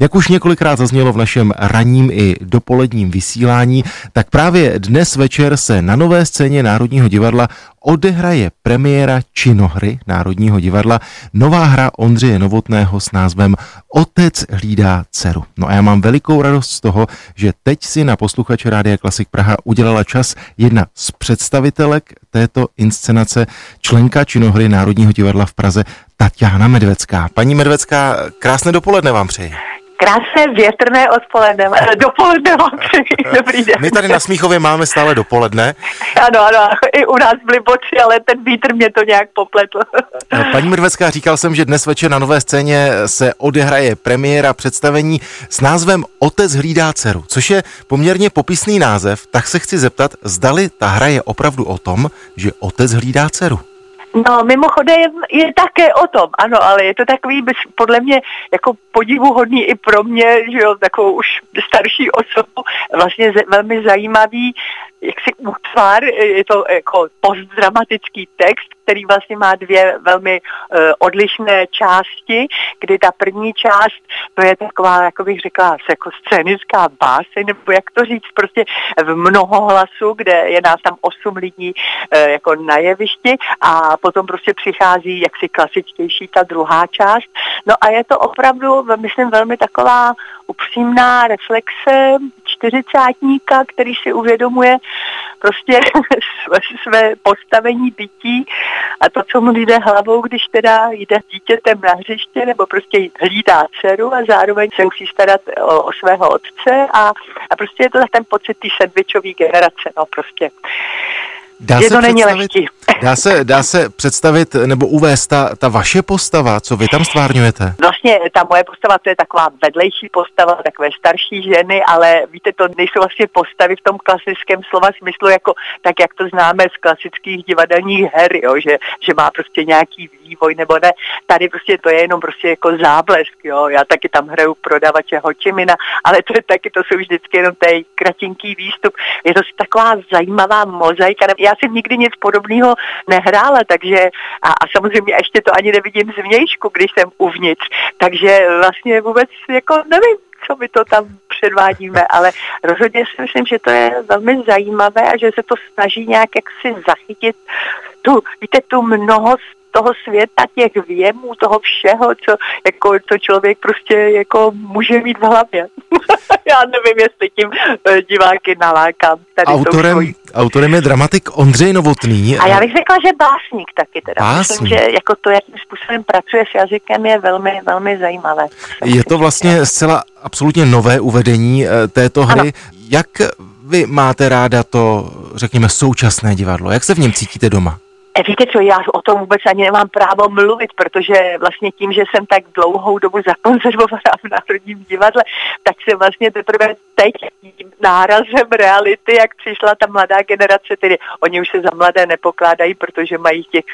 Jak už několikrát zaznělo v našem ranním i dopoledním vysílání, tak právě dnes večer se na nové scéně Národního divadla odehraje premiéra činohry Národního divadla, nová hra Ondřeje Novotného s názvem Otec hlídá dceru. No a já mám velikou radost z toho, že teď si na posluchače Rádia Klasik Praha udělala čas jedna z představitelek této inscenace, členka činohry Národního divadla v Praze, Tatiana Medvecká. Paní Medvecká, krásné dopoledne vám přeji. Krásné větrné odpoledne, eh, dopoledne vám přeji, dobrý den. My tady na Smíchově máme stále dopoledne. Ano, ano, i u nás byly boci, ale ten vítr mě to nějak popletl. Eh, paní Mrvecká, říkal jsem, že dnes večer na Nové scéně se odehraje premiéra představení s názvem Otec hlídá dceru, což je poměrně popisný název, tak se chci zeptat, zdali ta hra je opravdu o tom, že otec hlídá dceru. No, mimochodem je také o tom, ano, ale je to takový podle mě jako podivuhodný i pro mě, že jo, takovou už starší osobu, vlastně velmi zajímavý jaksi útvar, je to jako postdramatický text, který vlastně má dvě velmi uh, odlišné části, kdy ta první část, to je taková, jako bych řekla, jako scénická báseň, nebo jak to říct, prostě v mnoho hlasu, kde je nás tam osm lidí uh, jako na jevišti a potom prostě přichází jaksi klasičtější ta druhá část. No a je to opravdu, myslím, velmi taková upřímná reflexe čtyřicátníka, který si uvědomuje prostě své postavení bytí a to, co mu jde hlavou, když teda jde s dítětem na hřiště nebo prostě hlídá dceru a zároveň se musí starat o, o svého otce a, a prostě je to ten pocit té sandvičové generace, no prostě. Dá je se to není lehký. Dá se, dá se představit nebo uvést ta, ta vaše postava, co vy tam stvárňujete? Vlastně ta moje postava, to je taková vedlejší postava, takové starší ženy, ale víte, to nejsou vlastně postavy v tom klasickém slova smyslu, jako tak, jak to známe z klasických divadelních her, jo, že, že má prostě nějaký vývoj nebo ne. Tady prostě to je jenom prostě jako záblesk, jo. Já taky tam hraju prodavače Hočimina, ale to je taky, to jsou vždycky jenom ten kratinký výstup. Je to taková zajímavá mozaika. Já jsem nikdy nic podobného nehrála, takže a, a samozřejmě ještě to ani nevidím zvnějšku, když jsem uvnitř. Takže vlastně vůbec jako nevím, co my to tam předvádíme, ale rozhodně si myslím, že to je velmi zajímavé a že se to snaží nějak jaksi zachytit tu, víte, tu mnohost toho světa, těch věmů, toho všeho, co, jako, co člověk prostě jako může mít v hlavě. Já nevím, jestli tím eh, diváky nalákám. Tady autorem, autorem je dramatik Ondřej Novotný. A já bych řekla, že básník taky teda. Básník. Myslím, že jako to, jakým způsobem pracuje s jazykem, je velmi, velmi zajímavé. Je to vlastně zcela absolutně nové uvedení eh, této hry. Ano. Jak vy máte ráda to, řekněme, současné divadlo? Jak se v něm cítíte doma? Víte co, já o tom vůbec ani nemám právo mluvit, protože vlastně tím, že jsem tak dlouhou dobu zakonzervovaná v Národním divadle, tak se vlastně teprve teď tím nárazem reality, jak přišla ta mladá generace, tedy oni už se za mladé nepokládají, protože mají těch,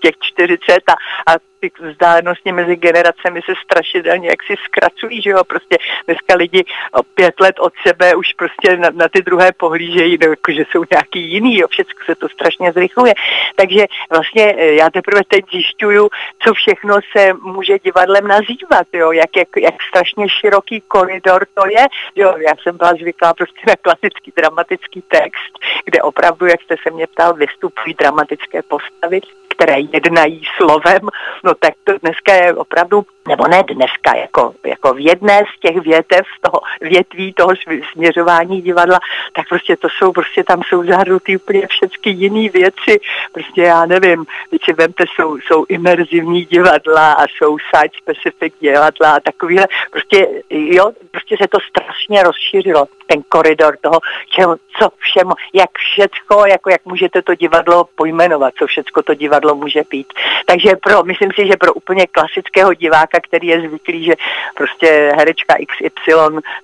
těch 40 a, a ty vzdálenosti mezi generacemi se strašidelně jak si zkracují, že jo, prostě dneska lidi o pět let od sebe už prostě na, na ty druhé pohlížejí, no, jako, že jsou nějaký jiný, jo, všechno se to strašně zrychluje. Takže vlastně e, já teprve teď zjišťuju, co všechno se může divadlem nazývat, jo, jak, jak, jak strašně široký koridor to je, jo, já jsem byla zvyklá prostě na klasický dramatický text, kde opravdu, jak jste se mě ptal, vystupují dramatické postavy, které jednají slovem, no tak to dneska je opravdu, nebo ne dneska, jako, jako v jedné z těch větev toho větví toho směřování divadla, tak prostě to jsou, prostě tam jsou zahrnutý úplně všechny jiné věci, prostě já nevím, teď si vemte, jsou, jsou imerzivní divadla a jsou site specific divadla a takovýhle, prostě jo, prostě se to strašně rozšířilo, ten koridor toho, čeho, co všemu, jak všecko, jako jak můžete to divadlo pojmenovat, co všecko to divadlo může být. Takže pro, myslím si, že pro úplně klasického diváka, který je zvyklý, že prostě herečka XY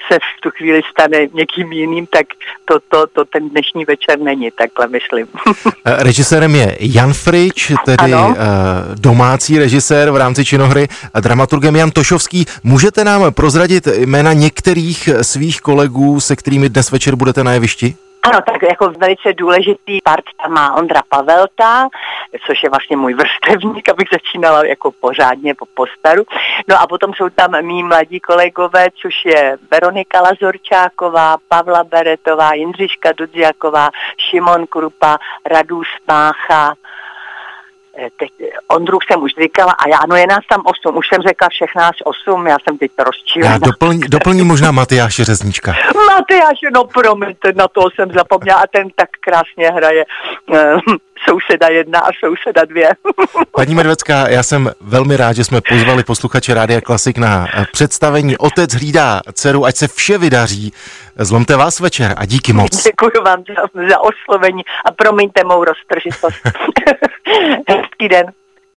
se v tu chvíli stane někým jiným, tak to, to, to ten dnešní večer není, takhle myslím. Eh, režisérem je Jan Frič, tedy ano. Eh, domácí režisér v rámci činohry, a dramaturgem Jan Tošovský. Můžete nám prozradit jména některých svých kolegů, se kterými dnes večer budete na jevišti? Ano, tak jako velice důležitý part tam má Ondra Pavelta, což je vlastně můj vrstevník, abych začínala jako pořádně po postaru. No a potom jsou tam mý mladí kolegové, což je Veronika Lazorčáková, Pavla Beretová, Jindřiška Dudziaková, Šimon Krupa, Radu Spácha, teď Ondru jsem už říkala a já, no je nás tam osm, už jsem řekla všech nás osm, já jsem teď rozčílená. Já doplň, doplním možná Matyáše Řeznička. Matyáše, no promiňte, na to jsem zapomněla a ten tak krásně hraje uh, souseda jedna a souseda dvě. Paní Medvecká, já jsem velmi rád, že jsme pozvali posluchače Rádia Klasik na eh, představení Otec hlídá dceru, ať se vše vydaří. Zlomte vás večer a díky moc. Děkuji vám za, za oslovení a promiňte mou roztržitost. Hezký den.